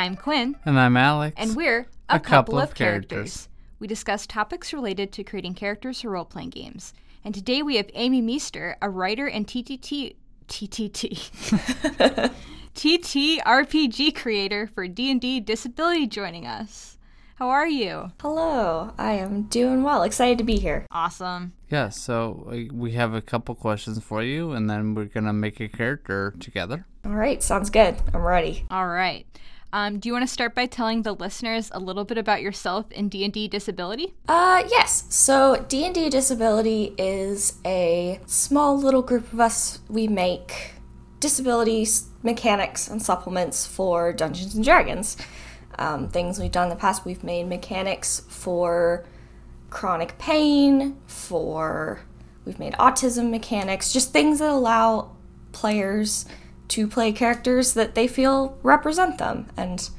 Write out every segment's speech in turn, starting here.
I'm Quinn, And I'm Alex. and we're a, A couple, couple of of characters. characters. We discuss topics related to creating characters for role playing games. And today we have Aimee Meester, a writer and TTT TTT TTRPG creator for D&D Disability joining us. How are you? Hello, I am doing well. Excited to be here. Awesome. yeah, so we- we have a couple questions for you, and then we're going to make a character together. All right, sounds good. I'm ready. All right. Um, do you want to start by telling the listeners a little bit about yourself and D&D Disability? Uh, yes. So D&D Disability is a small little group of us. We make disabilities, mechanics, and supplements for Dungeons and Dragons. Um, things we've done in the past, we've made mechanics for chronic pain, for we've made autism mechanics, just things that allow players to play characters that they feel represent them and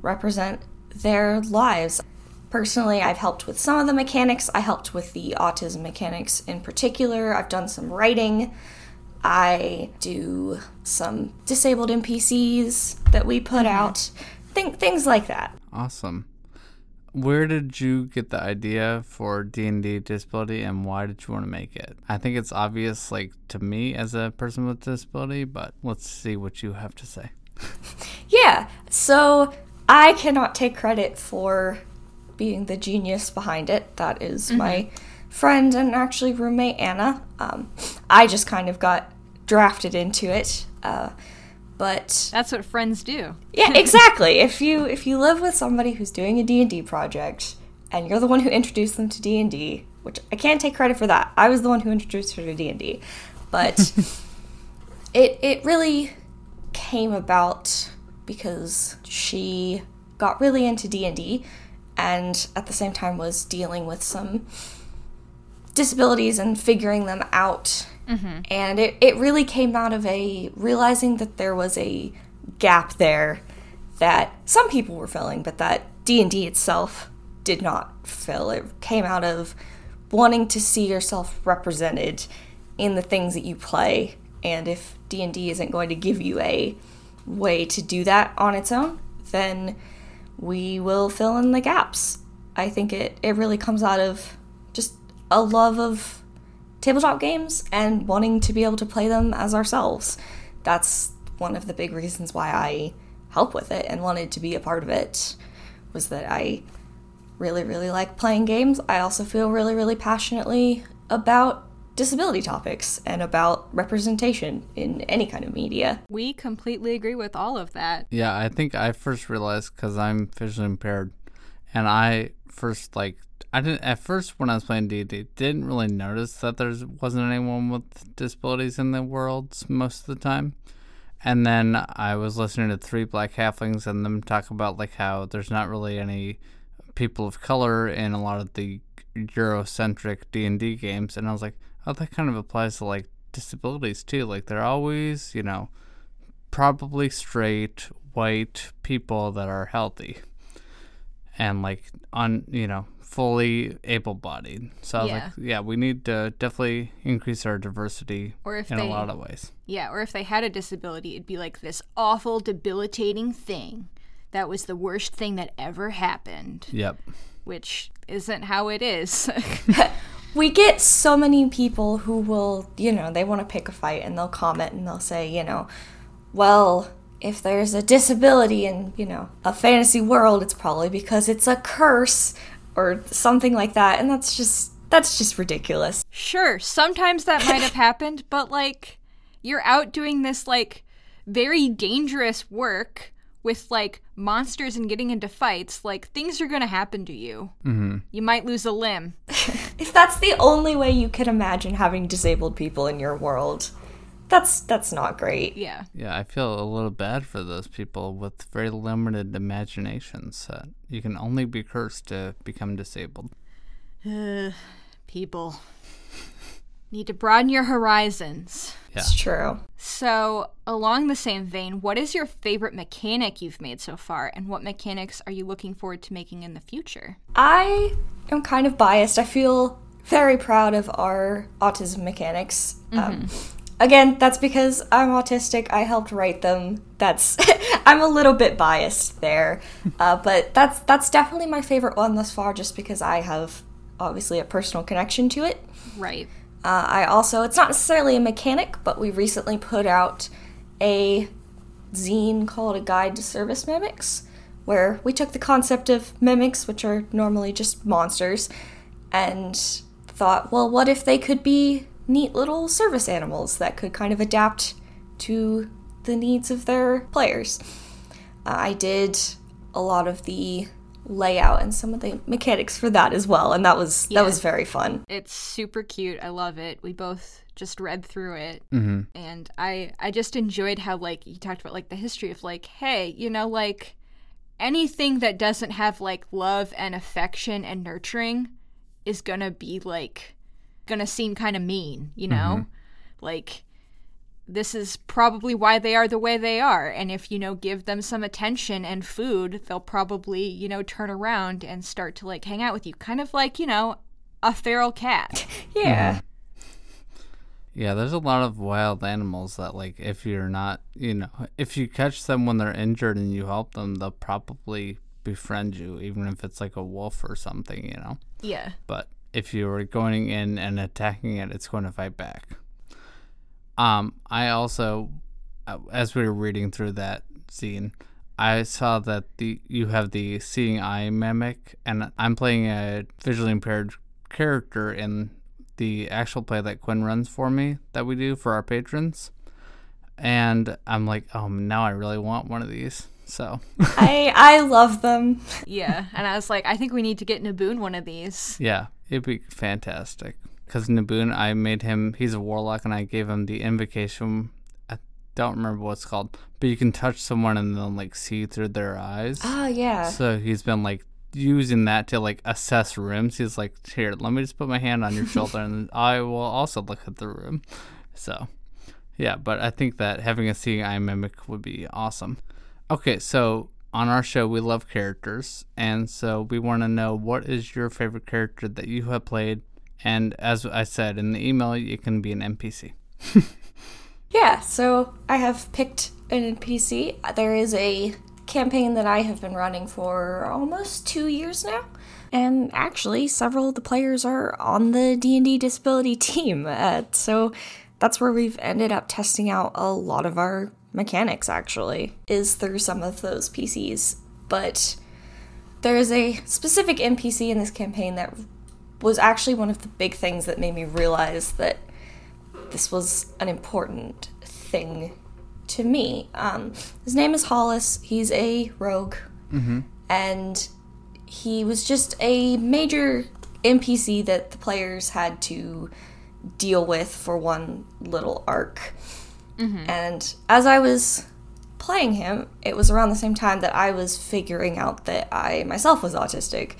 represent their lives. Personally, I've helped with some of the mechanics. I helped with the autism mechanics in particular. I've done some writing. I do some disabled NPCs that we put mm-hmm. out. Think things like that. Awesome. Where did you get the idea for D&D disability and why did you want to make it? I think it's obvious like to me as a person with disability, but let's see what you have to say. Yeah, so I cannot take credit for being the genius behind it. That is my friend and actually roommate Anna. Um, I just kind of got drafted into it. Uh, but That's what friends do. yeah, exactly. if you if you live with somebody who's doing a D&D project and you're the one who introduced them to D&D, which I can't take credit for that. I was the one who introduced her to D&D. But it it really came about because she got really into D&D and at the same time was dealing with some disabilities and figuring them out. Mm-hmm. And it, it really came out of a realizing that there was a gap there that some people were filling, but that D&D itself did not fill. It came out of wanting to see yourself represented in the things that you play. And if D&D isn't going to give you a way to do that on its own, then we will fill in the gaps. I think it, it really comes out of just a love of tabletop games and wanting to be able to play them as ourselves. That's one of the big reasons why I help with it and wanted to be a part of it was that I really really like playing games. I also feel really really passionately about disability topics and about representation in any kind of media. We completely agree with all of that. Yeah, I think I first realized because I'm visually impaired, and I first like I didn't at first when I was playing D&D didn't really notice that there wasn't anyone with disabilities in the world most of the time, and then I was listening to Three Black Halflings and them talk about like how there's not really any people of color in a lot of the Eurocentric D&D games, and I was like, oh, that kind of applies to like disabilities too. Like they're always you know probably straight white people that are healthy. And like on you know fully able-bodied so i was Yeah. like yeah we need to definitely increase our diversity Or if in they a lot of ways Yeah, or if they had a disability, it'd be like this awful, debilitating thing that was the worst thing that ever happened, yep which isn't how it is. we get so many people who will, you know, they want to pick a fight and they'll comment and they'll say, you know, well, if there's a disability in, you know, a fantasy world, it's probably because it's a curse or something like that. And that's just that's just ridiculous. sure, sometimes that might have happened, but like you're out doing this like very dangerous work with like monsters and getting into fights, like things are going to happen to you. Mm-hmm. You might lose a limb. If that's the only way you could imagine having disabled people in your world, that's that's not great. Yeah. yeah i feel a little bad for those people with very limited imaginations that you can only be cursed to become disabled People need to broaden your horizons. It's true. So, along the same vein, what is your favorite mechanic you've made so far, and what mechanics are you looking forward to making in the future? I am kind of biased. I feel very proud of our autism mechanics. Um, again, that's because I'm autistic. I helped write them. That's I'm a little bit biased there, uh, but that's that's definitely my favorite one thus far, just because I have obviously a personal connection to it. Right. Uh, I also, it's not necessarily a mechanic, but we recently put out a zine called A Guide to Service Mimics, where we took the concept of mimics, which are normally just monsters, and thought, well, what if they could be neat little service animals that could kind of adapt to the needs of their players? Uh, I did a lot of the layout and some of the mechanics for that as well, and that was Yeah. that was very fun. It's super cute. I love it. We both just read through it Mm-hmm. and I I just enjoyed how like you talked about like the history of like hey, you know like anything that doesn't have like love and affection and nurturing is going to be like going to seem kind of mean, you mm-hmm. know? Like this is probably why they are the way they are. And if, you know, give them some attention and food, they'll probably, you know, turn around and start to like hang out with you. Kind of like, you know, a feral cat. Yeah. Mm-hmm. Yeah, there's a lot of wild animals that, like, if you're not, you know, if you catch them when they're injured and you help them, they'll probably befriend you, even if it's like a wolf or something, you know. yeah. But if you're going in and attacking it, it's going to fight back. Um, I also, uh, as we were reading through that scene, I saw that the you have the seeing eye mimic, and I'm playing a visually impaired character in the actual play that Quinn runs for me that we do for our patrons. And I'm like, oh, now I really want one of these. So I I love them. Yeah. And I was like, I think we need to get Nebun one of these. Yeah, it'd be fantastic. Because Nebun, I made him, he's a warlock, and I gave him the invocation. I don't remember what it's called, but you can touch someone and then, like, see through their eyes. Oh yeah. So he's been, like, using that to, like, assess rooms. He's like, here, let me just put my hand on your shoulder, and I will also look at the room. So, yeah, but I think that having a seeing eye mimic would be awesome. Okay, so on our show, we love characters, and so we want to know what is your favorite character that you have played. And as I said in the email, it can be an NPC. Yeah, so I have picked an NPC. There is a campaign that I have been running for almost 2 years now. And actually, several of the players are on the D&D disability team. Uh, so that's where we've ended up testing out a lot of our mechanics actually is through some of those PCs. But there is a specific NPC in this campaign that was actually one of the big things that made me realize that this was an important thing to me. Um, his name is Hollis. He's a rogue, and he was just a major NPC that the players had to deal with for one little arc. And as I was playing him, it was around the same time that I was figuring out that I myself was autistic.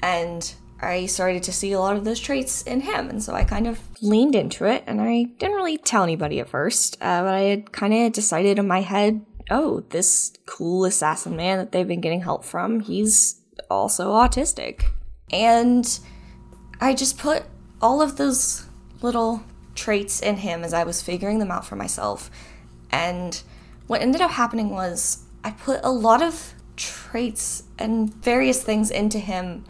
And I started to see a lot of those traits in him. And so I kind of leaned into it. And I didn't really tell anybody at first, uh, but I had kind of decided in my head oh, this cool assassin man that they've been getting help from, he's also autistic. And I just put all of those little traits in him as I was figuring them out for myself. And what ended up happening was I put a lot of traits and various things into him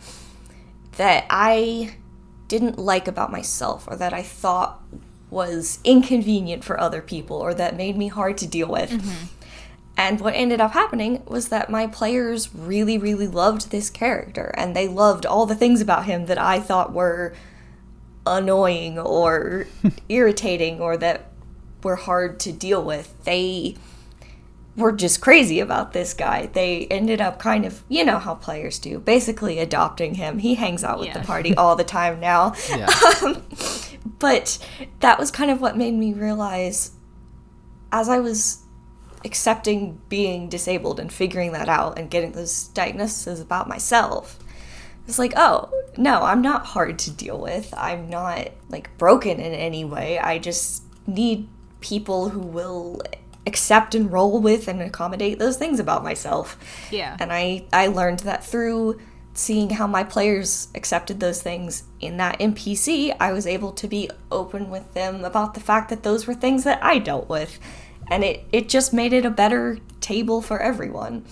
that I didn't like about myself or that I thought was inconvenient for other people or that made me hard to deal with. Mm-hmm. And what ended up happening was that my players really, really loved this character and they loved all the things about him that I thought were annoying or irritating or that were hard to deal with. They were just crazy about this guy. They ended up kind of, you know how players do, basically adopting him. He hangs out with Yeah. the party all the time now. Yeah. Um, but that was kind of what made me realize as I was accepting being disabled and figuring that out and getting those diagnoses about myself. It's like, oh, no, I'm not hard to deal with. I'm not like broken in any way. I just need people who will accept and roll with and accommodate those things about myself. Yeah. And I I learned that through seeing how my players accepted those things in that NPC, I was able to be open with them about the fact that those were things that I dealt with. And it, it just made it a better table for everyone.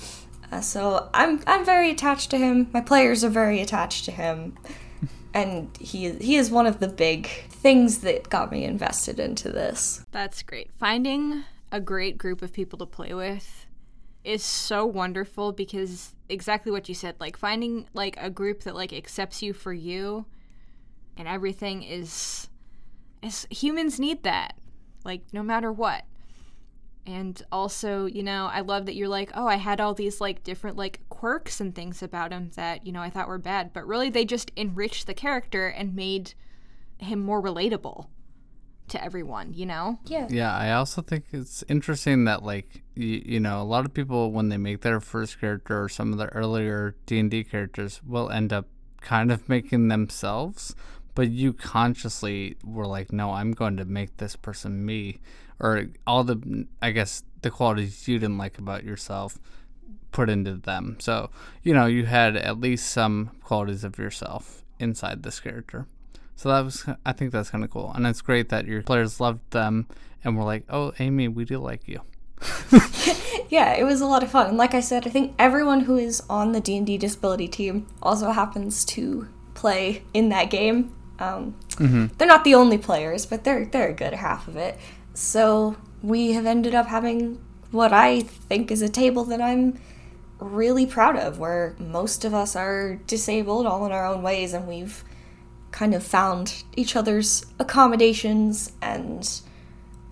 Uh, so I'm I'm very attached to him. My players are very attached to him, and he he is one of the big things that got me invested into this. That's great. Finding a great group of people to play with is so wonderful because exactly what you said, like finding like a group that like accepts you for you and everything is is humans need that. Like no matter what. And also, you know, I love that you're like, oh, I had all these like different like quirks and things about him that, you know, I thought were bad, but really they just enriched the character and made him more relatable to everyone, you know? Yeah. Yeah, I also think it's interesting that like you, you know, a lot of people when they make their first character or some of the earlier D&D characters will end up kind of making themselves, but you consciously were like, "No, I'm going to make this person me." Or all the I guess the qualities you didn't like about yourself put into them. So, you know, you had at least some qualities of yourself inside this character. So that was, I think that's kind of cool, and it's great that your players loved them and were like, "Oh, Aimee, we do like you." yeah, it was a lot of fun. And like I said, I think everyone who is on the D&D disability team also happens to play in that game. Um, mm-hmm. They're not the only players, but they're they're a good half of it. So we have ended up having what I think is a table that I'm really proud of, where most of us are disabled all in our own ways, and we've kind of found each other's accommodations and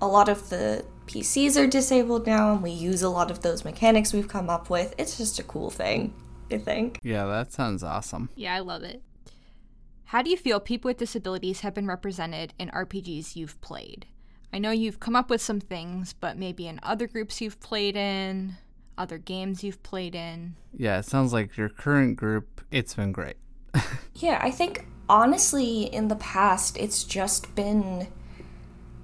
a lot of the PCs are disabled now and we use a lot of those mechanics we've come up with. It's just a cool thing, I think. Yeah, that sounds awesome. Yeah, I love it. How do you feel people with disabilities have been represented in RPGs you've played? I know you've come up with some things, but maybe in other groups you've played in, other games you've played in. Yeah, it sounds like your current group, it's been great. yeah, I think honestly, in the past, it's just been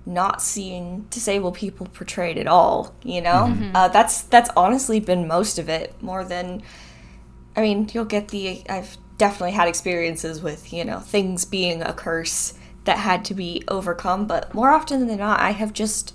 not seeing disabled people portrayed at all. You know, mm-hmm. uh, that's that's honestly been most of it. More than, I mean, you'll get the. I've definitely had experiences with you know things being a curse that had to be overcome, but more often than not, I have just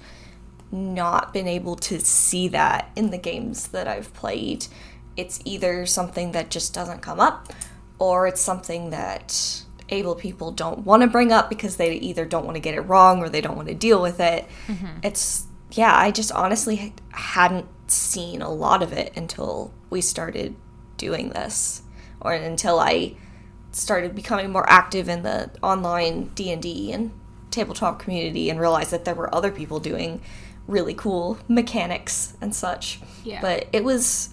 not been able to see that in the games that I've played. It's either something that just doesn't come up, or it's something that able people don't want to bring up because they either don't want to get it wrong or they don't want to deal with it. Mm-hmm. It's, yeah, I just honestly hadn't seen a lot of it until we started doing this or until I started becoming more active in the online D&D and tabletop community and realized that there were other people doing really cool mechanics and such. Yeah. But it was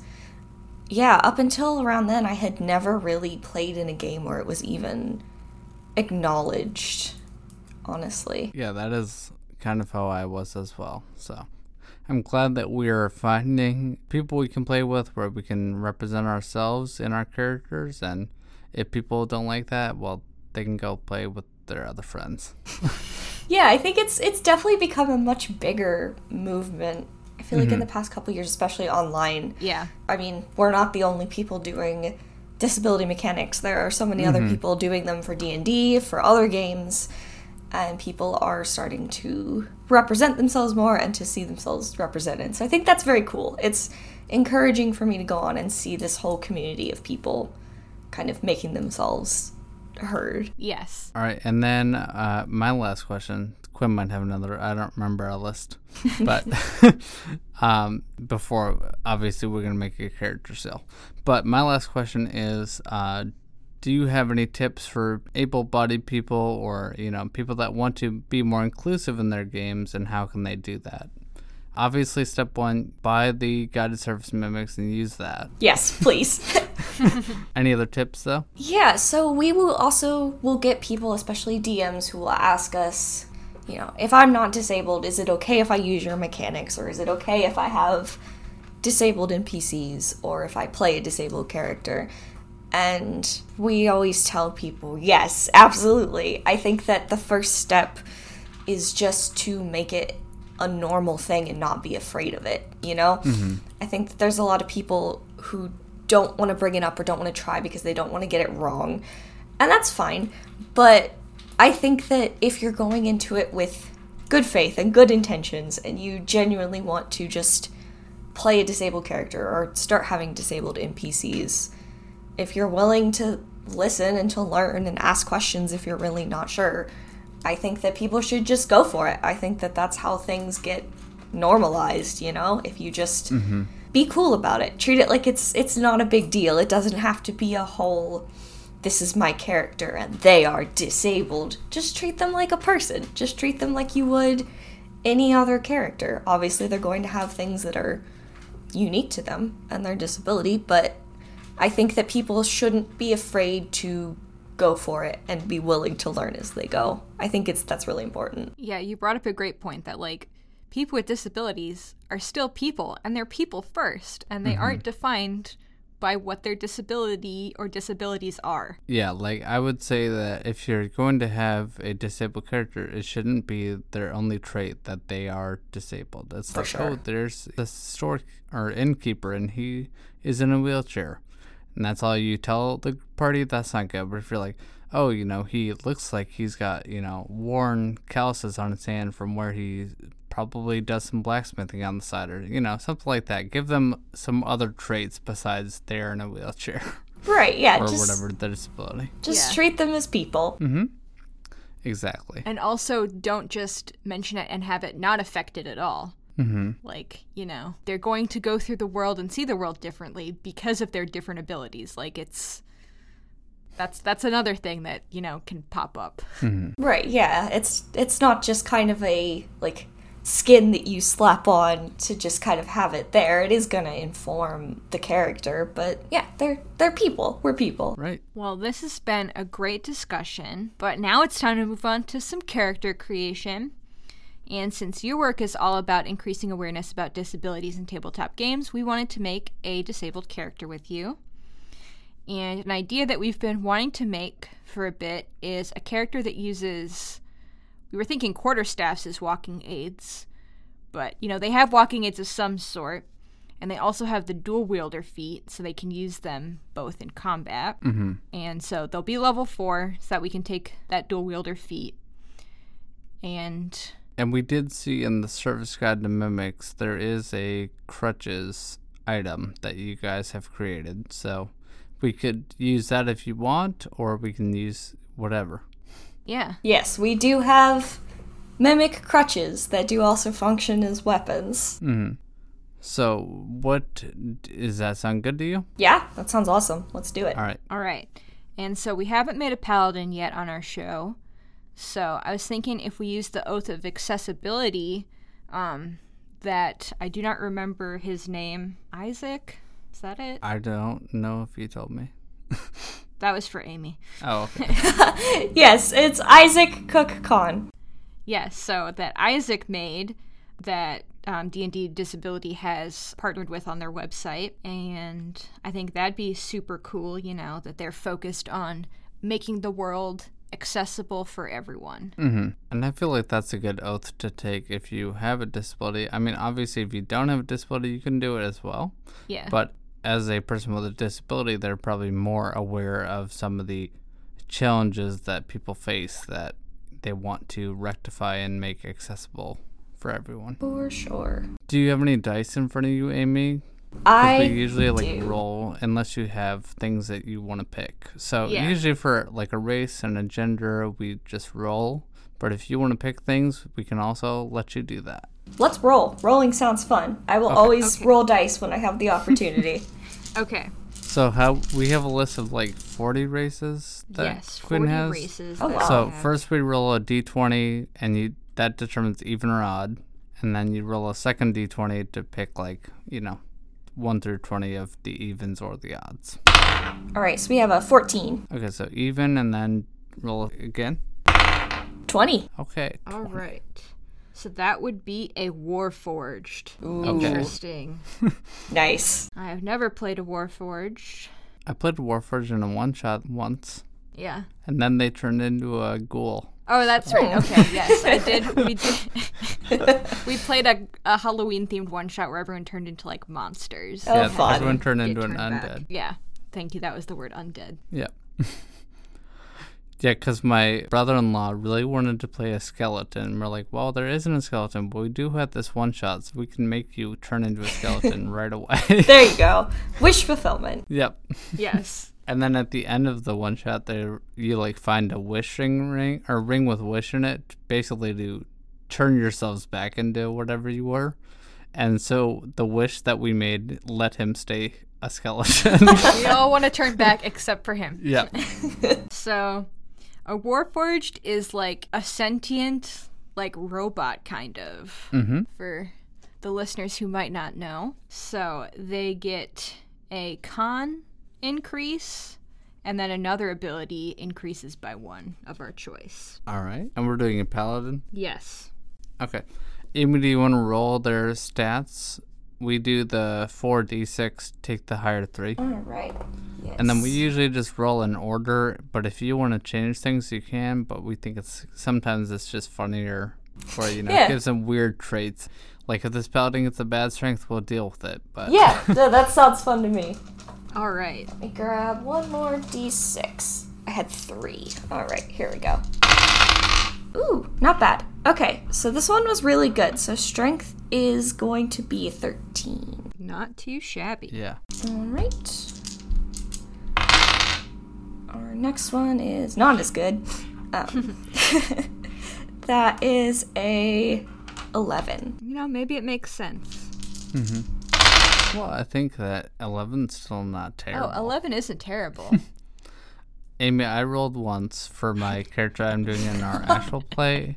yeah, up until around then I had never really played in a game where it was even acknowledged, honestly. Yeah, that is kind of how I was as well. So I'm glad that we are finding people we can play with where we can represent ourselves in our characters. And if people don't like that, well, they can go play with their other friends. yeah, I think it's it's definitely become a much bigger movement. I feel mm-hmm. like in mm-hmm. the past couple years, especially online. Yeah. I mean, we're not the only people doing disability mechanics. There are so many mm-hmm. other people doing them for D&D, for other games, and people are starting to represent themselves more and to see themselves represented. So I think that's very cool. It's encouraging for me to go on and see this whole community of people kind of making themselves heard. Yes. All right, and then uh, my last question Quinn might have another. I don't remember a list, but um, before obviously we're gonna make a character sale. But my last question is, uh, do you have any tips for able-bodied people or you know people that want to be more inclusive in their games, and how can they do that? Obviously, step one: buy the Guide to Service Mimics and use that. Yes, please. Any other tips though? Yeah, so we will also will get people, especially DMs, who will ask us you know, if I'm not disabled, is it okay if I use your mechanics or is it okay if I have disabled NPCs or if I play a disabled character? And we always tell people, yes, absolutely. I think that the first step is just to make it a normal thing and not be afraid of it, you know? Mm-hmm. I think that there's a lot of people who don't want to bring it up or don't want to try because they don't want to get it wrong. And that's fine. But I think that if you're going into it with good faith and good intentions and you genuinely want to just play a disabled character or start having disabled NPCs, if you're willing to listen and to learn and ask questions if you're really not sure, I think that people should just go for it. I think that that's how things get normalized, you know? If you just mm-hmm. be cool about it. Treat it like it's it's not a big deal. It doesn't have to be a whole this is my character and they are disabled. Just treat them like a person. Just treat them like you would any other character. Obviously, they're going to have things that are unique to them and their disability, but I think that people shouldn't be afraid to go for it and be willing to learn as they go. I think it's that's really important. Yeah, you brought up a great point that like people with disabilities are still people and they're people first and they mm-hmm. aren't defined by what their disability or disabilities are. Yeah, like I would say that if you're going to have a disabled character, it shouldn't be their only trait that they are disabled. It's like, sure. oh, there's the store or innkeeper and he is in a wheelchair. And that's all you tell the party, that's not good. But if you're like, oh, you know, he looks like he's got, you know, worn calluses on his hand from where he probably does some blacksmithing on the side or, you know, something like that. Give them some other traits besides they're in a wheelchair Right, yeah, or just whatever the disability. just Yeah. treat them as people. Mm-hmm. Exactly. And also don't just mention it and have it not affected at all. Mm-hmm. Like, you know, they're going to go through the world and see the world differently because of their different abilities. Like it's that's that's another thing that, you know, can pop up. Right, yeah. It's it's not just kind of a like skin that you slap on to just kind of have it there. It is going to inform the character, but yeah, they're they're people. We're people. Right. Well, this has been a great discussion, but now it's time to move on to some character creation. And since your work is all about increasing awareness about disabilities in tabletop games, we wanted to make a disabled character with you. And an idea that we've been wanting to make for a bit is a character that uses. We were thinking quarterstaffs as walking aids, but you know, they have walking aids of some sort, and they also have the dual wielder feat, so they can use them both in combat. Mm-hmm. And so they'll be level four so that we can take that dual wielder feat. And And we did see in the service guide to mimics there is a crutches item that you guys have created. So we could use that if you want, or we can use whatever. yeah. Yes, we do have mimic crutches that do also function as weapons. Mm-hmm. So what does that sound good to you? Yeah, that sounds awesome. Let's do it. All right. All right. And so we haven't made a paladin yet on our show. So I was thinking if we use the oath of accessibility, um, that I do not remember his name. Isaac? Is that it? I don't know if you told me. That was for Aimee. Oh, okay. Yes, it's Isaac Cook Khan. Yes, so that Isaac made that um, D&D Disability has partnered with on their website, and I think that'd be super cool. You know that they're focused on making the world accessible for everyone. Mm-hmm. And I feel like that's a good oath to take if you have a disability. I mean, obviously, if you don't have a disability, you can do it as well. Yeah, But as a person with a disability, they're probably more aware of some of the challenges that people face that they want to rectify and make accessible for everyone. For sure. Do you have any dice in front of you, Aimee? 'Cause I we usually like do. roll unless you have things that you want to pick. So Yeah. usually for like a race and a gender, we just roll. But if you want to pick things, we can also let you do that. Let's roll. Rolling sounds fun. I will always Okay. roll dice when I have the opportunity. okay. So how we have a list of like 40 races that yes, Quinn 40 has. races. Oh, wow. So first we roll a d20 and you that determines even or odd, and then you roll a second d20 to pick like, you know, 1 through 20 of the evens or the odds. All right, so we have a 14. Okay, so even and then roll again. 20. Okay. All right. So that would be a Warforged. Okay. Interesting. Nice. I have never played a Warforged. I played Warforged in a one shot once, Yeah. and then they turned into a ghoul. Oh, that's right. Okay, yes, I did. We did. We played a, a Halloween themed one shot where everyone turned into like monsters. Oh, yeah, fun. everyone turned Get into an turned back. undead. Yeah. Thank you. That was the word undead. Yeah. yeah, because my brother in law really wanted to play a skeleton. We're like, well, there isn't a skeleton, but we do have this one shot, so we can make you turn into a skeleton right away. There you go. Wish fulfillment. yep. Yes. And then at the end of the one shot, there you like find a wishing ring or ring with wish in it, basically to turn yourselves back into whatever you were. And so the wish that we made let him stay a skeleton. we all want to turn back except for him. yep. So, a Warforged is like a sentient, like robot kind of. Mm-hmm. For the listeners who might not know, so they get a con increase, and then another ability increases by one of our choice. All right. And we're doing a paladin. Yes. Okay. Aimee, do you want to roll their stats? We do the 4d6, take the higher three. All right. Yes. And then we usually just roll in order, but if you want to change things, you can. But we think it's sometimes it's just funnier, or you know, Yeah. gives them weird traits. Like if this paladin gets a bad strength, we'll deal with it. But Yeah, that sounds fun to me. All right. Let me grab one more d6. I had three. All right, here we go. Ooh, not bad. Okay, so this one was really good. So strength is going to be 13. Not too shabby. yeah, All right. Our next one is not as good. Um, that is a 11. You know, maybe it makes sense. Well, I think that 11's still not terrible. Oh, 11 isn't terrible. Aimee, I rolled once for my character I'm doing in our actual play,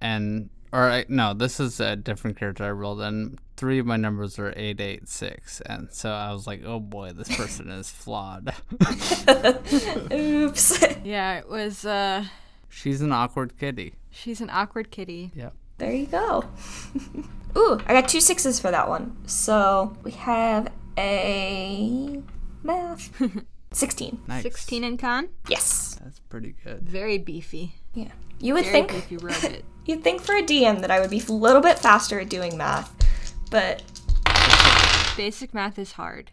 and or I, no, this is a different character I rolled, and three of my numbers are eight, eight, six, and so I was like, oh boy, this person is flawed. Oops. yeah, it was, uh, She's an awkward kitty. she's an awkward kitty. Yep. There you go. Ooh, I got two sixes for that one. So we have a math 16. Nice. 16 in con? Yes. That's pretty good. Very beefy. Yeah. You would Very think beefy wrote it. you'd think for a DM that I would be a little bit faster at doing math, but Basic math is hard.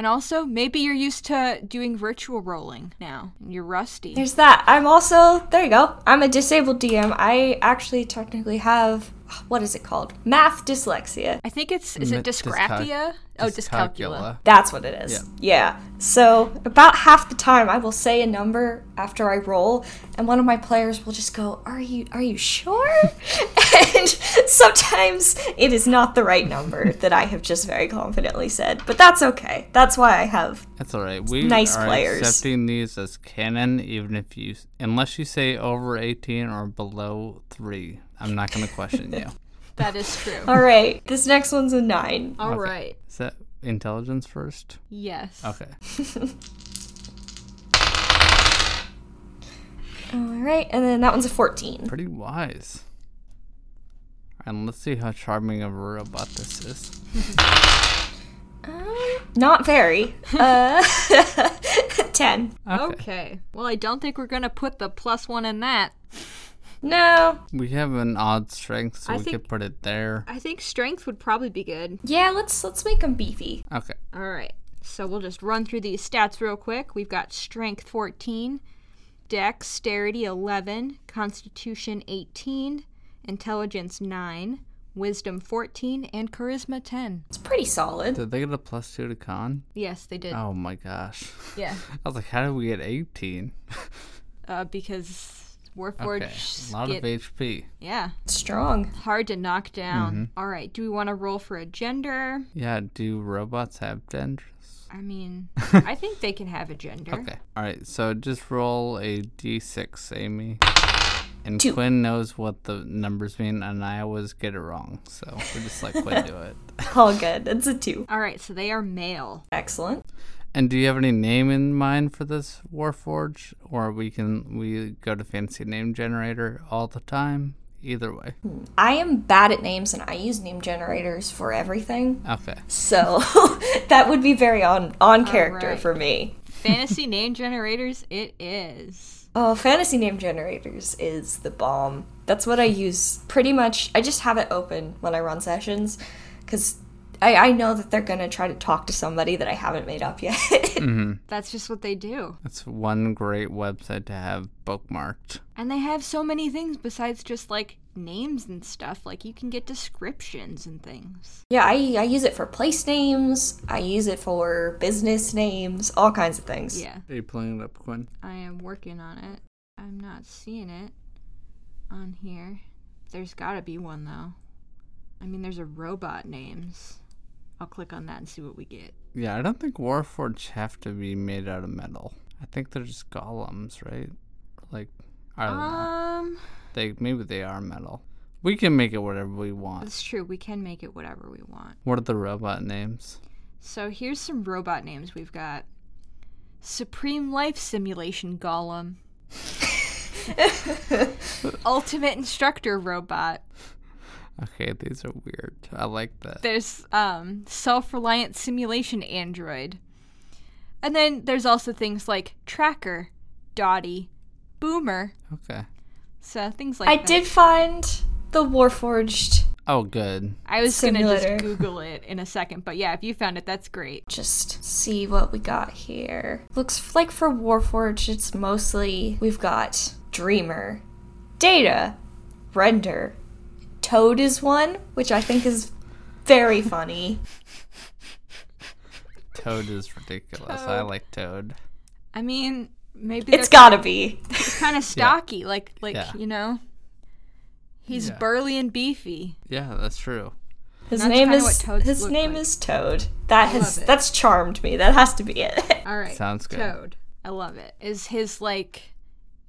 And also, maybe you're used to doing virtual rolling now. You're rusty. there's that. I'm also there. You go. I'm a disabled DM. I actually technically have what is it called? Math dyslexia. I think it's is it Mi- dyscal- dysgraphia? oh, dyscalculia. That's what it is. Yeah. So about half the time I will say a number after I roll and one of my players will just go, "Are you are you sure?" and sometimes it is not the right number that I have just very confidently said, but that's okay. That's why I have That's all right. We Nice are players. accepting these as canon, even if you, unless you say over 18 or below three. I'm not going to question you. That is true. All right. This next one's a 9. All right. Is that intelligence first? Yes. Okay. All right. And then that one's a 14. Pretty wise. And let's see how charming of a robot this is. Um, not very. Uh 10. Okay. Okay. Well, I don't think we're going to put the plus one in that. No. We have an odd strength, so I we think- could put it there. I think strength would probably be good. Yeah, let's let's make them beefy. Okay. All right. So we'll just run through these stats real quick. We've got strength 14, dexterity 11, constitution 18, intelligence 9, wisdom 14, and charisma 10. It's pretty solid. Did they get a plus two to con? Yes, they did. Oh my gosh. Yeah. I was like, how did we get 18? Uh, because Okay. Warforged A lot get, of HP. yeah, Strong. hard to knock down. Mm-hmm. All right. Do we want to roll for a gender? Yeah, do robots have genders? I mean, I think they can have a gender. Okay. All right. So just roll a d6, Aimee. And Two. Quinn knows what the numbers mean, and I always get it wrong. So we're just like, Quinn, do it. All good. It's a 2. All right. So they are male. Excellent. And do you have any name in mind for this Warforge, or we can we go to fancy name generator all the time? Either way. I am bad at names and I use name generators for everything. Okay. So that would be very on on character right. for me. Fantasy name generators, it is. Oh, fantasy name generators is the bomb. That's what I use pretty much. I just have it open when I run sessions because I, I know that they're gonna try to talk to somebody that I haven't made up yet. Mm-hmm. That's just what they do. That's one great website to have bookmarked. And they have so many things besides just like names and stuff. Like you can get descriptions and things. yeah, I, I use it for place names. I use it for business names, all kinds of things. Yeah. Are you pulling it up, Quinn? I am working on it. I'm not seeing it on here. There's gotta be one though. I mean, there's a robot names. I'll click on that and see what we get. Yeah, I don't think Warforged have to be made out of metal. I think they're just golems, right? Like, I don't know. Um, They maybe they are metal. We can make it whatever we want. that's true. We can make it whatever we want. What are the robot names? So here's some robot names we've got Supreme Life Simulation Golem, Ultimate Instructor Robot. Okay, these are weird. I like that. There's um, Self Reliant Simulation Android. And then there's also things like Tracker, Dottie, Boomer. Okay. So things like I that. did find the Warforged. Oh, good. I was gonna just Google it in a second, but yeah, if you found it, that's great. Just see what we got here. Looks like for Warforged, it's mostly we've got Dreamer, Data, Render, Toad is one, which I think is very funny. Toad is ridiculous. I like Toad. I mean, maybe It's gotta be. He's kind of stocky, like like Yeah. you know. He's Yeah. burly and beefy. Yeah, that's true. His That's name is his name like. is Toad. That has that's charmed me. That has to be it. All right, Sounds good. Toad, I love it. Is his like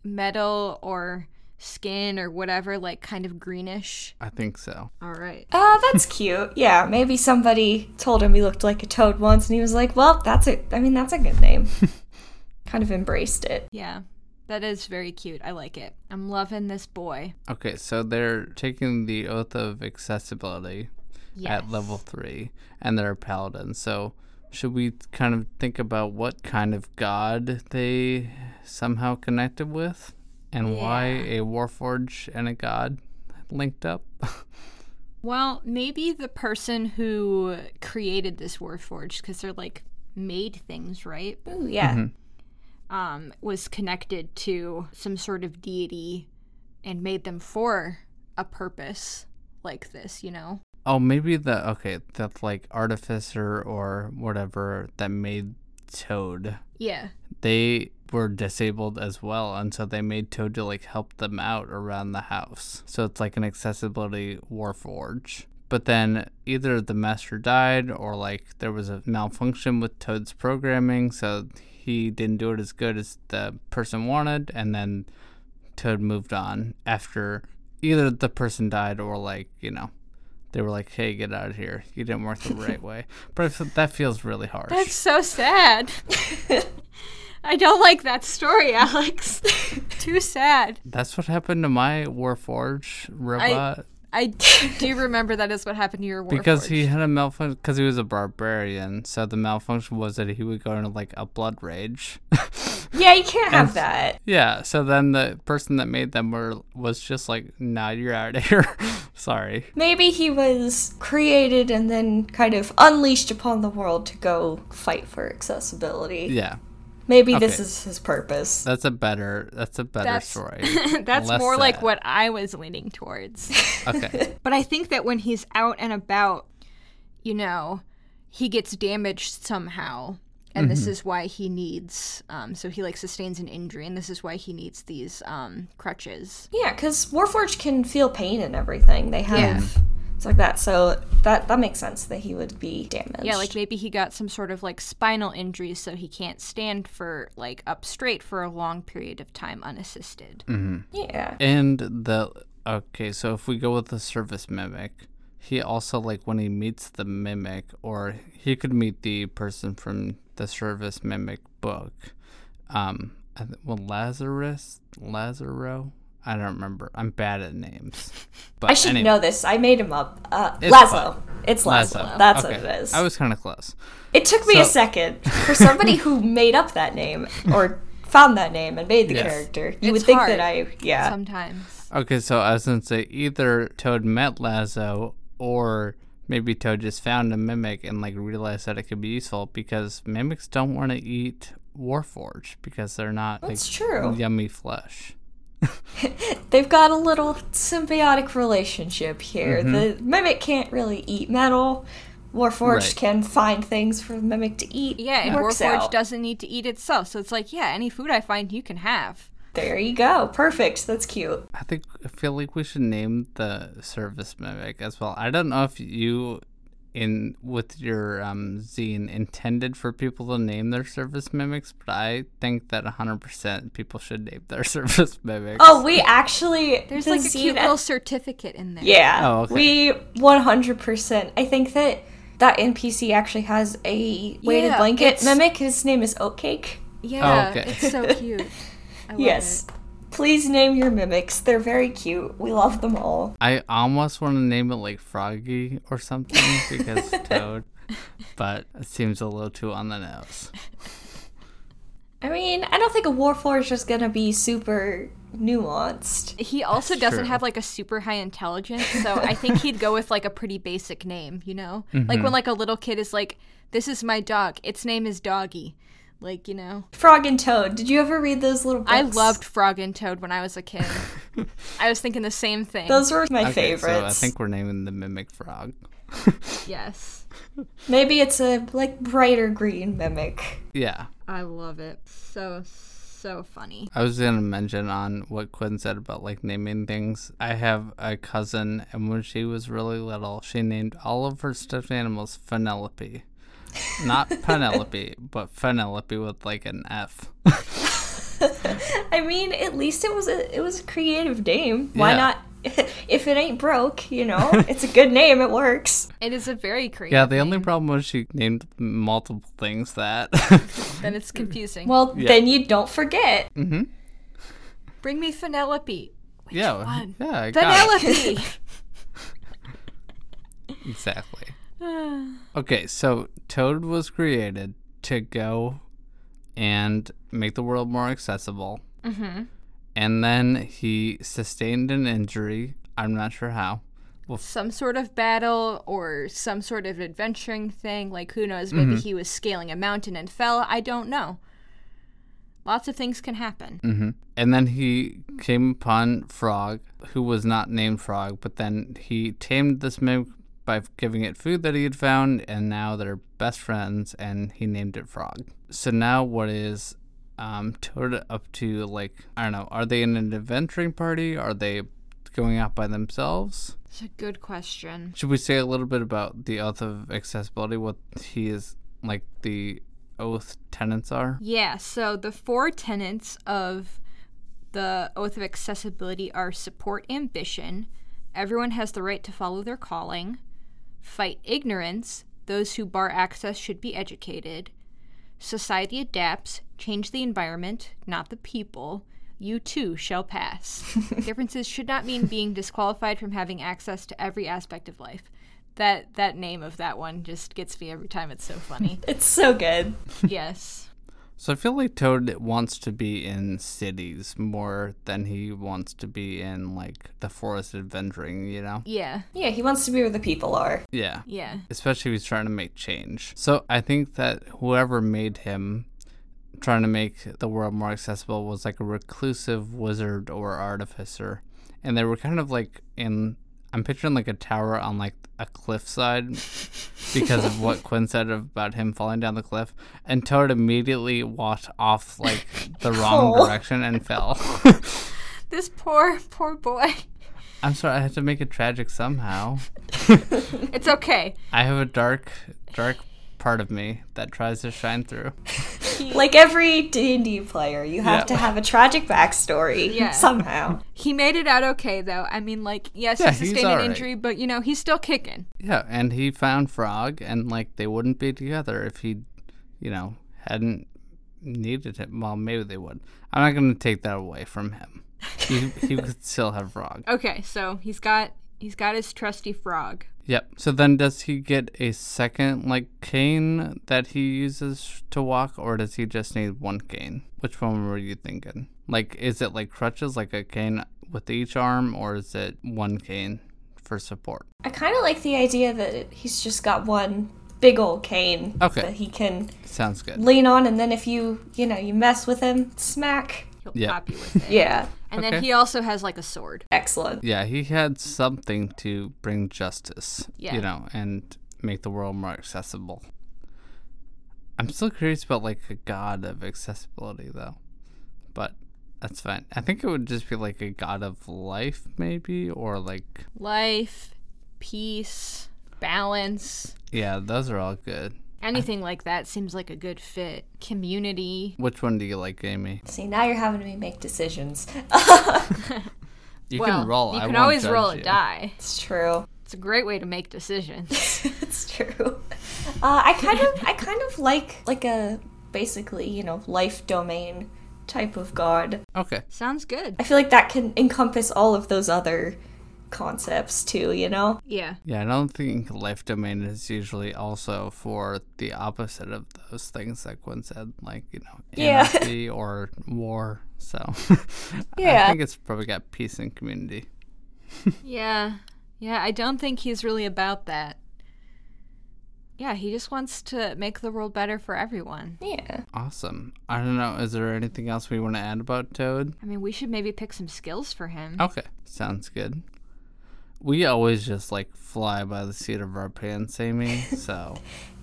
metal or skin or whatever like kind of greenish? I think so. All right. Oh, that's cute. Yeah, maybe somebody told him he looked like a toad once, and he was like, "Well, that's it. I mean, that's a good name." kind of embraced it. Yeah, that is very cute. I like it. I'm loving this boy. Okay, so they're taking the oath of accessibility Yes. at level three, and they're a paladin. So, should we kind of think about what kind of god they somehow connected with, and why a warforge and a god linked up? Well, maybe the person who created this Warforged, because they're like made things, right? Ooh, yeah. um, was connected to some sort of deity and made them for a purpose like this, you know? oh, maybe the okay, that like artificer or whatever that made Toad. Yeah. They were disabled as well and so they made toad to like help them out around the house. So it's like an accessibility warforge but then either the master died or like there was a malfunction with toad's programming so he didn't do it as good as the person wanted and then toad moved on after either the person died or like you know they were like hey get out of here. You didn't work the right way. But that feels really harsh. That's so sad. I don't like that story, Alex. Too sad. That's what happened to my Warforge robot I do remember that is what happened to your Warforged. because he had a malfunction because he was a barbarian. So the malfunction was that he would go into like a blood rage. Yeah, you can't have that. yeah. So then the person that made them were was just like, "Nah, you're out of here. Sorry." Maybe he was created and then kind of unleashed upon the world to go fight for accessibility. Yeah, Maybe this is his purpose. that's a better that's a better That's- story. That's Less more like what I was leaning towards. Okay. But I think that when he's out and about, you know, he gets damaged somehow. And this is why he needs, um, so he like sustains an injury, and this is why he needs these um, crutches. Yeah, because Warforged can feel pain and everything. They have Yeah. It's like that, so that that makes sense that he would be damaged. Yeah, like maybe he got some sort of like spinal injury, so he can't stand for like up straight for a long period of time unassisted. Mm-hmm. yeah. And the okay, so if we go with the service mimic, he also like when he meets the mimic, or he could meet the person from the service mimic book. Um, well, Lazarus, Lazaro. I don't remember. I'm bad at names. But I should anyway, know this. I made him up. Uh, It's Laszlo. fine. It's Laszlo. Lazo. That's Okay. what it is. I was kind of close. it took me a second for somebody who made up that name or found that name and made the Yes. character. You It's would think hard that I, yeah. Sometimes. Okay, so I was gonna say either Toad met Lazo or maybe Toad just found a mimic and like realized that it could be useful because mimics don't want to eat Warforged because they're not That's like true. yummy flesh. They've got a little symbiotic relationship here. Mm-hmm. The mimic can't really eat metal. Warforged Right. can find things for the mimic to eat. Yeah, and Warforged out. doesn't need to eat itself. So it's like, yeah, any food I find you can have. There you go. Perfect. That's cute. I think I feel like we should name the service mimic as well. I don't know if you in with your um, zine intended for people to name their service mimics, but I think that 100% people should name their service mimics. Oh, we actually There's the like a cute zine- little certificate in there. Yeah. Oh, okay. We 100%. I think that that NPC actually has a weighted Yeah, blanket mimic. His name is Oatcake. Yeah, Oh, okay. it's so cute. I love Yes. it. Please name your mimics. They're very cute. We love them all. I almost want to name it like Froggy or something because Toad, but it seems a little too on the nose. I mean, I don't think a Warforged is just gonna be super nuanced. He also That's doesn't true. have like a super high intelligence, so I think he'd go with like a pretty basic name, you know? Like when mm-hmm. like a little kid is like, "This is my dog. Its name is Doggy." Like, you know. Frog and Toad. Did you ever read those little books? I loved Frog and Toad when I was a kid. I was thinking the same thing. those were my Okay, favorites. so I think we're naming the mimic frog. yes. Maybe it's a like brighter green mimic. Yeah. I love it. So so funny. I was gonna mention on what Quinn said about like naming things. I have a cousin, and when she was really little, she named all of her stuffed animals Penelope, not Penelope, but Penelope with like an F. I mean, at least it was a it was a creative name. Why Yeah. not? if it ain't broke, you know, it's a good name. It works. It is a very creative. Yeah, the only name. problem was she named multiple things that. Then it's confusing. Well, Yeah. then you don't forget. hmm Bring me Penelope. Yeah, one? yeah, I got it. Penelope. exactly. Okay, so Toad was created to go and make the world more accessible. mm-hmm. And then he sustained an injury. I'm not sure how. Well, Some sort of battle or some sort of adventuring thing. Like, who knows? Maybe he was scaling a mountain and fell. I don't know. Lots of things can happen. Mm-hmm. And then he came upon Frog, who was not named Frog, but then he tamed this mimic by giving it food that he had found, and now they're best friends, and he named it Frog. So now what is um, Toad up to? Like, I don't know, are they in an adventuring party? Are they going out by themselves? It's a good question. Should we say a little bit about the oath of accessibility? What he is like the oath tenets are? Yeah, so the four tenets of the Oath of Accessibility are support ambition, everyone has the right to follow their calling, fight ignorance, those who bar access should be educated, society adapts, change the environment, not the people. You too shall pass. Differences should not mean being disqualified from having access to every aspect of life. That that name of that one just gets me every time. It's so funny. It's so good. yes. So I feel like Toad wants to be in cities more than he wants to be in like the forest adventuring, you know? Yeah. Yeah, he wants to be where the people are. Yeah. Yeah. Especially if he's trying to make change. So I think that whoever made him trying to make the world more accessible was like a reclusive wizard or artificer. And they were kind of like in I'm picturing like a tower on like a cliffside because of what Quinn said about him falling down the cliff. And Toad immediately walked off like the wrong Aw. Oh. direction and fell. This poor, poor boy. I'm sorry, I had to make it tragic somehow. It's okay. I have a dark, dark part of me that tries to shine through. Like every D&D player, you have Yeah. to have a tragic backstory Yeah. somehow. He made it out okay, though. I mean, like, yes, Yeah, he sustained an alright. injury, but, you know, he's still kicking. Yeah, and he found Frog, and like they wouldn't be together if he, you know, hadn't needed him. Well, maybe they would. I'm not going to take that away from him. He he could still have Frog. Okay, so he's got He's got his trusty frog. Yep. So then does he get a second like cane that he uses to walk or does he just need one cane? Which one were you thinking? Like is it like crutches like a cane with each arm or is it one cane for support? I kind of like the idea that he's just got one big old cane Okay. that he can Sounds good. lean on, and then if you, you know, you mess with him, smack. He'll Yeah. pop you with it. Yeah, And then he also has like a sword. excellent. Yeah, he had something to bring justice, Yeah. you know, and make the world more accessible. I'm still curious about like a god of accessibility though. But that's fine. I think it would just be like a god of life maybe or like Life, peace, balance. yeah, those are all good. Anything like that seems like a good fit. Community. Which one do you like, Aimee? See, now you're having me make decisions. You well, can roll. you I can won't always judge roll a die. it's true. It's a great way to make decisions. it's true. Uh, I kind of, I kind of like like a basically, you know, life domain type of god. Okay. Sounds good. I feel like that can encompass all of those other concepts too. You know? Yeah. Yeah, I don't think life domain is usually also for the opposite of those things that Gwen said, like, you know, Yeah. or war. So Yeah. I think it's probably got peace and community. Yeah. Yeah, I don't think he's really about that. Yeah, he just wants to make the world better for everyone. Yeah. Awesome. I don't know. Is there anything else we want to add about Toad? I mean, we should maybe pick some skills for him. Okay. Sounds good. We always just like fly by the seat of our pants, Aimee. So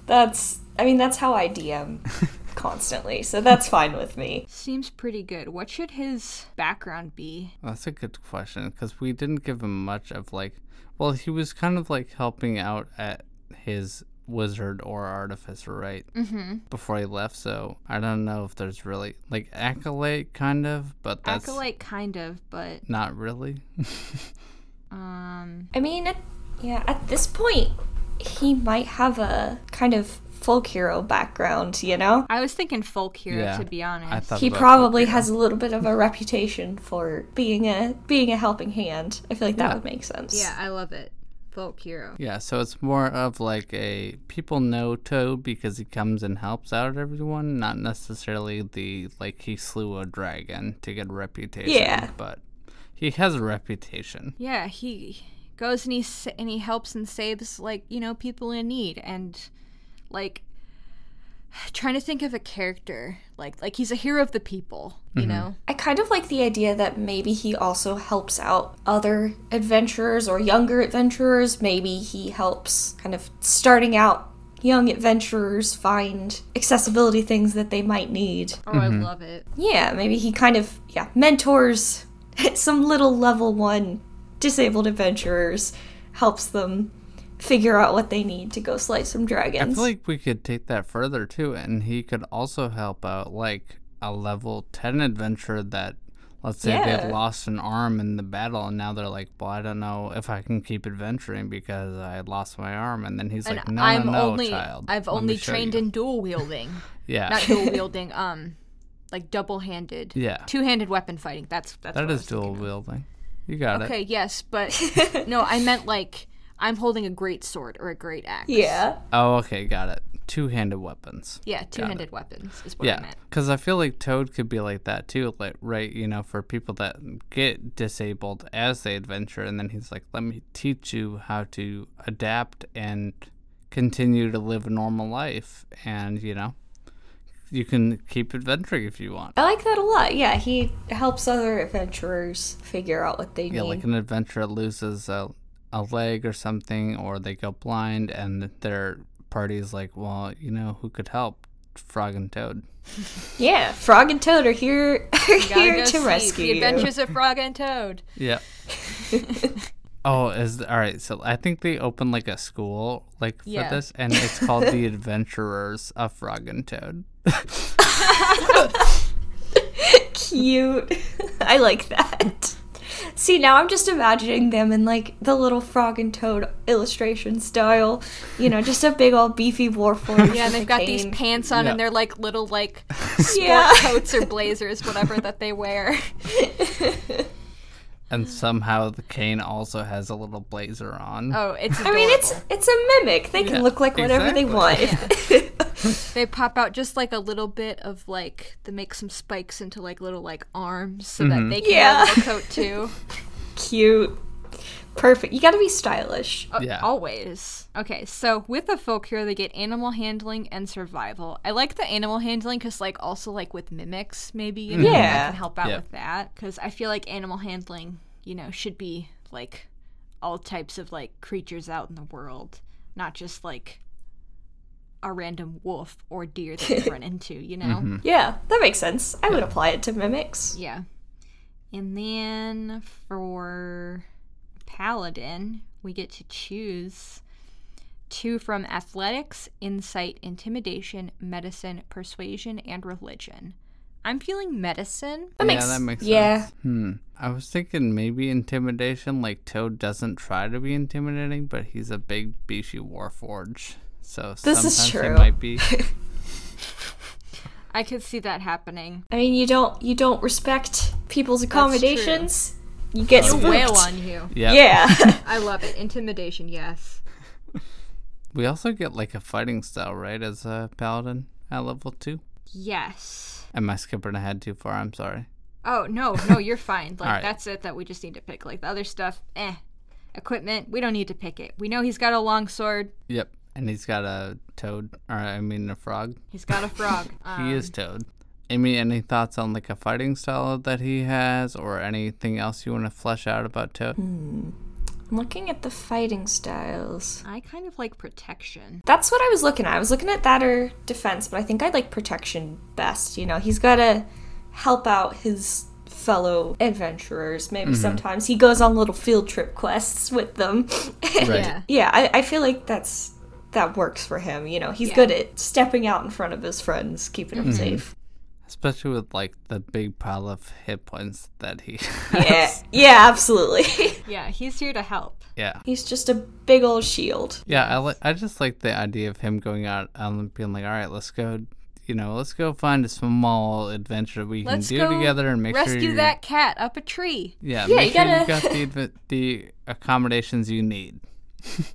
That's. I mean, that's how I DM constantly, so that's fine with me. Seems pretty good. What should his background be? That's a good question because we didn't give him much of like. Well, he was kind of like helping out at his wizard or artificer, right? Mm-hmm. Before he left, so I don't know if there's really like acolyte, kind of, but that's Acolyte, kind of, but not really. um, I mean, at, yeah, at this point, he might have a kind of folk hero background, you know? I was thinking folk hero Yeah, to be honest. He probably has a little bit of a reputation for being a being a helping hand. I feel like that Yeah. would make sense. yeah, I love it. Folk hero. Yeah, so it's more of like a people know Toad because he comes and helps out everyone, not necessarily the like he slew a dragon to get a reputation. Yeah. But he has a reputation. Yeah, he goes and he and he helps and saves like you know people in need and like trying to think of a character like like he's a hero of the people. You mm-hmm. know. I kind of like the idea that maybe he also helps out other adventurers or younger adventurers. Maybe he helps kind of starting out young adventurers find accessibility things that they might need. Oh, I mm-hmm. love it. Yeah, maybe he kind of yeah mentors some little level one disabled adventurers, helps them figure out what they need to go slay some dragons. I dragons. feel like we could take that further too, and he could also help out like a level 10 adventurer that, let's say, Yeah. they've lost an arm in the battle, and now they're like, well, I don't know if I can keep adventuring because I lost my arm. And then he's And like, no, I'm no, no, only child. I've let only trained you." in dual wielding. Yeah. Not dual wielding, um like double-handed. Yeah. Two-handed weapon fighting. That's that's That what I was thinking dual of. wielding. You got Okay, it. Okay, yes, but no, I meant like I'm holding a great sword or a great axe. yeah. Oh, okay, got it. Two handed weapons. Yeah, two-handed weapons is what I Yeah, meant. because I feel like Toad could be like that too, like right, you know, for people that get disabled as they adventure, and then he's like, "Let me teach you how to adapt and continue to live a normal life, and you know, you can keep adventuring if you want." I like that a lot. Yeah, he helps other adventurers figure out what they Yeah, need. like an adventurer loses a a leg or something, or they go blind, and their party's like, "Well, you know, who could help?" Frog and Toad. yeah, Frog and Toad are here, are Gotta here to see rescue The you. Adventures of Frog and Toad. Yeah. oh, is all right. So I think they opened like a school like for Yeah. this, and it's called the Adventurers of Frog and Toad. Cute. I like that. See, now I'm just imagining them in like the little Frog and Toad illustration style. You know, just a big old beefy warforged. Yeah, and they've with a got these pants on Yeah. and they're like little like sport Yeah. coats or blazers, whatever that they wear. And mm. somehow the cane also has a little blazer on. Oh, it's I mean, it's it's a mimic. They can Yeah, look like whatever they exactly. want. They pop out just like a little bit of like they make some spikes into like little like arms so that mm-hmm. they can Yeah. wear the coat too. Cute. Perfect. You gotta be stylish. Uh, Yeah. Always. Okay, so with the folk hero, they get animal handling and survival. I like the animal handling because, like, also like with mimics, maybe you know, Yeah. that can help out Yeah. with that. Because I feel like animal handling, you know, should be like all types of like creatures out in the world, not just like a random wolf or deer that you run into. You know. Yeah, that makes sense. I would apply it to mimics. Yeah. And then for Paladin, we get to choose two from athletics, insight, intimidation, medicine, persuasion, and religion. I'm feeling medicine. That yeah, makes, that makes yeah. sense. Hmm. I was thinking maybe intimidation, like Toad doesn't try to be intimidating, but he's a big beefy warforge. So This is sometimes true. he might be. I could see that happening. I mean, you don't you don't respect people's accommodations. You get spooked. Wail on you. Yeah. Yeah. I love it. Intimidation, yes. We also get like a fighting style, right, as a paladin at level two. Yes. Am I skipping ahead too far? I'm sorry. Oh, no, no, you're fine. Like, Alright. that's it that we just need to pick. Like, the other stuff, eh. Equipment, we don't need to pick it. We know he's got a long sword. Yep. And he's got a toad, or I mean a frog. He's got a frog. he Um, is Toad. Aimee, any thoughts on like a fighting style that he has, or anything else you want to flesh out about Toad? Hmm. I'm looking at the fighting styles. I kind of like protection. That's what I was looking at. I was looking at that or defense, but I think I like protection best. You know, he's got to help out his fellow adventurers. Maybe mm-hmm. sometimes he goes on little field trip quests with them. Right. Yeah. yeah, I, I feel like that's that works for him. You know, he's Yeah. good at stepping out in front of his friends, keeping them mm-hmm. safe. Especially with like the big pile of hit points that he Yeah, has. yeah, absolutely. Yeah, he's here to help. yeah. he's just a big old shield. Yeah, I like. I just like the idea of him going out and being like, "All right, let's go. You know, let's go find a small adventure we can Let's do together and make sure rescue that cat up a tree. Yeah, Yeah, make you sure you gotta- got the adv- the accommodations you need.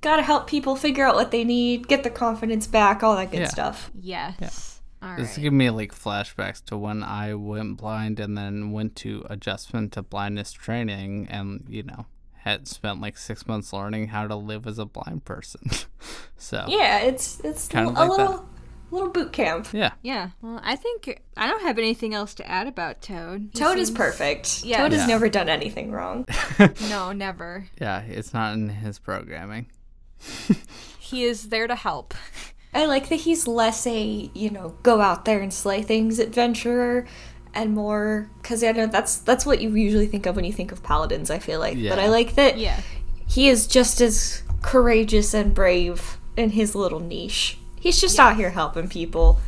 Gotta help people figure out what they need, get their confidence back, all that good Yeah. stuff. Yes. All This right. is giving me like flashbacks to when I went blind and then went to adjustment to blindness training, and you know had spent like six months learning how to live as a blind person. so Yeah, it's it's Kind a of like little little boot camp. yeah, Yeah. Well, I think I don't have anything else to add about Toad. He Toad is perfect. Yeah. Toad has never done anything wrong. No, never. yeah, it's not in his programming. He is there to help. I like that he's less a, you know, go out there and slay things adventurer and more cuz I know that's that's what you usually think of when you think of paladins, I feel like. But I like that Yeah. he is just as courageous and brave in his little niche. He's just out here helping people,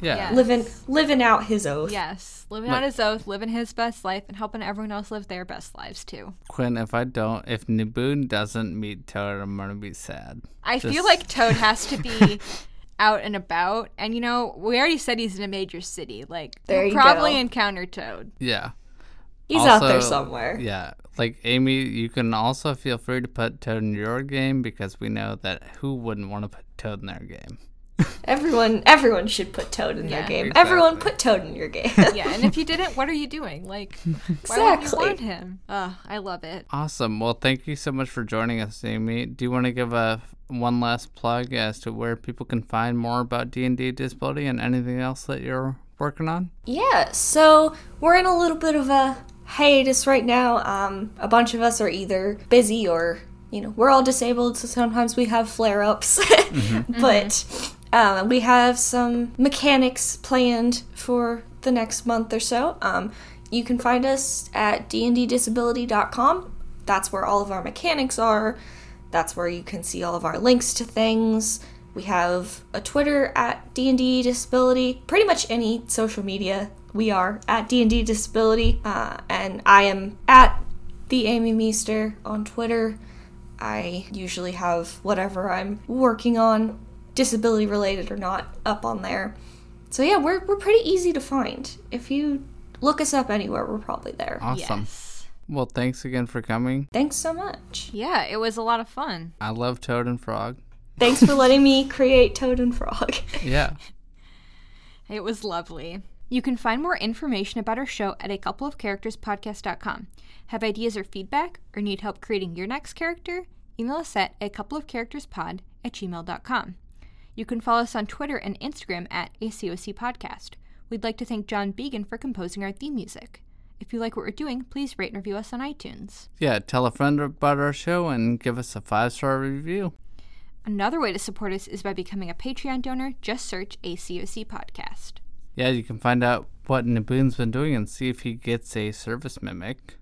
Yeah, Yeah. living living out his oath. Yes. Living Like- out his oath, living his best life, and helping everyone else live their best lives too. Quinn, if I don't, if Nebun doesn't meet Toad, I'm gonna be sad. I feel like Toad has to be out and about, and you know, we already said he's in a major city. Like, There we'll you probably go. encounter Toad. Yeah. He's out there somewhere. Yeah, like Aimee, you can also feel free to put Toad in your game because we know that who wouldn't want to put Toad in their game. Everyone everyone should put Toad in Yeah. their game. Everyone put Toad in your game. Yeah, and if you didn't, what are you doing? Like, why would you want him? Oh, I love it. Awesome. Well, thank you so much for joining us, Aimee. Do you want to give a one last plug as to where people can find more about D and D disability and anything else that you're working on? Yeah, so we're in a little bit of a hiatus right now. Um, a bunch of us are either busy or, you know, we're all disabled, so sometimes we have flare ups. but um, we have some mechanics planned for the next month or so. Um, you can find us at dnddisability.com. That's where all of our mechanics are. That's where you can see all of our links to things. We have a Twitter at D&D Disability. Pretty much any social media, we are at D&D Disability. Uh, and I am at the Aimee Meester on Twitter. I usually have whatever I'm working on, disability related or not, up on there. So yeah, we're, we're pretty easy to find. If you look us up anywhere, we're probably there. Awesome. Yes. Well, thanks again for coming. Thanks so much. Yeah, it was a lot of fun. I love Toad and Frog. Thanks for letting me create Toad and Frog. Yeah. It was lovely. You can find more information about our show at a couple of characters podcast.com. Have ideas or feedback, or need help creating your next character? Email us at a couple of characters pod at gmail.com. You can follow us on Twitter and Instagram at ACOC Podcast. We'd like to thank John Began for composing our theme music. If you like what we're doing, please rate and review us on iTunes. Yeah, tell a friend about our show and give us a five star review. Another way to support us is by becoming a Patreon donor. Just search ACOC Podcast. Yeah, you can find out what Nebun's been doing and see if he gets a service mimic.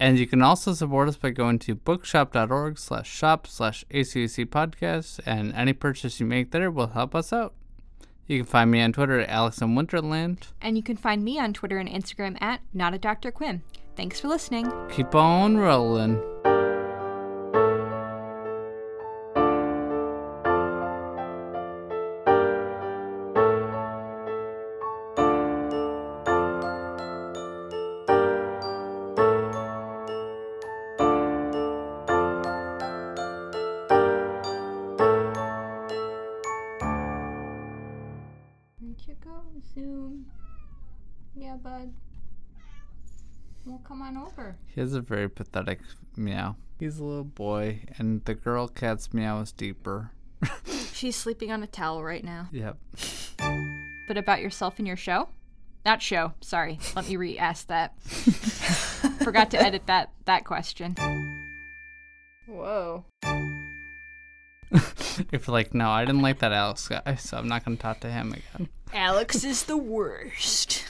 And you can also support us by going to bookshop.org slash shop slash ACOC podcast, and any purchase you make there will help us out. You can find me on Twitter at Alex in Winterland. And you can find me on Twitter and Instagram at Not a Dr. Quinn. Thanks for listening. Keep on rolling. He has a very pathetic meow. He's a little boy, and the girl cat's meow is deeper. She's sleeping on a towel right now. Yep. But about yourself and your show? Not show. Sorry. Let me re-ask that. Forgot to edit that that question. Whoa. if you're like, no, I didn't like that Alex guy, so I'm not going to talk to him again. Alex is the worst.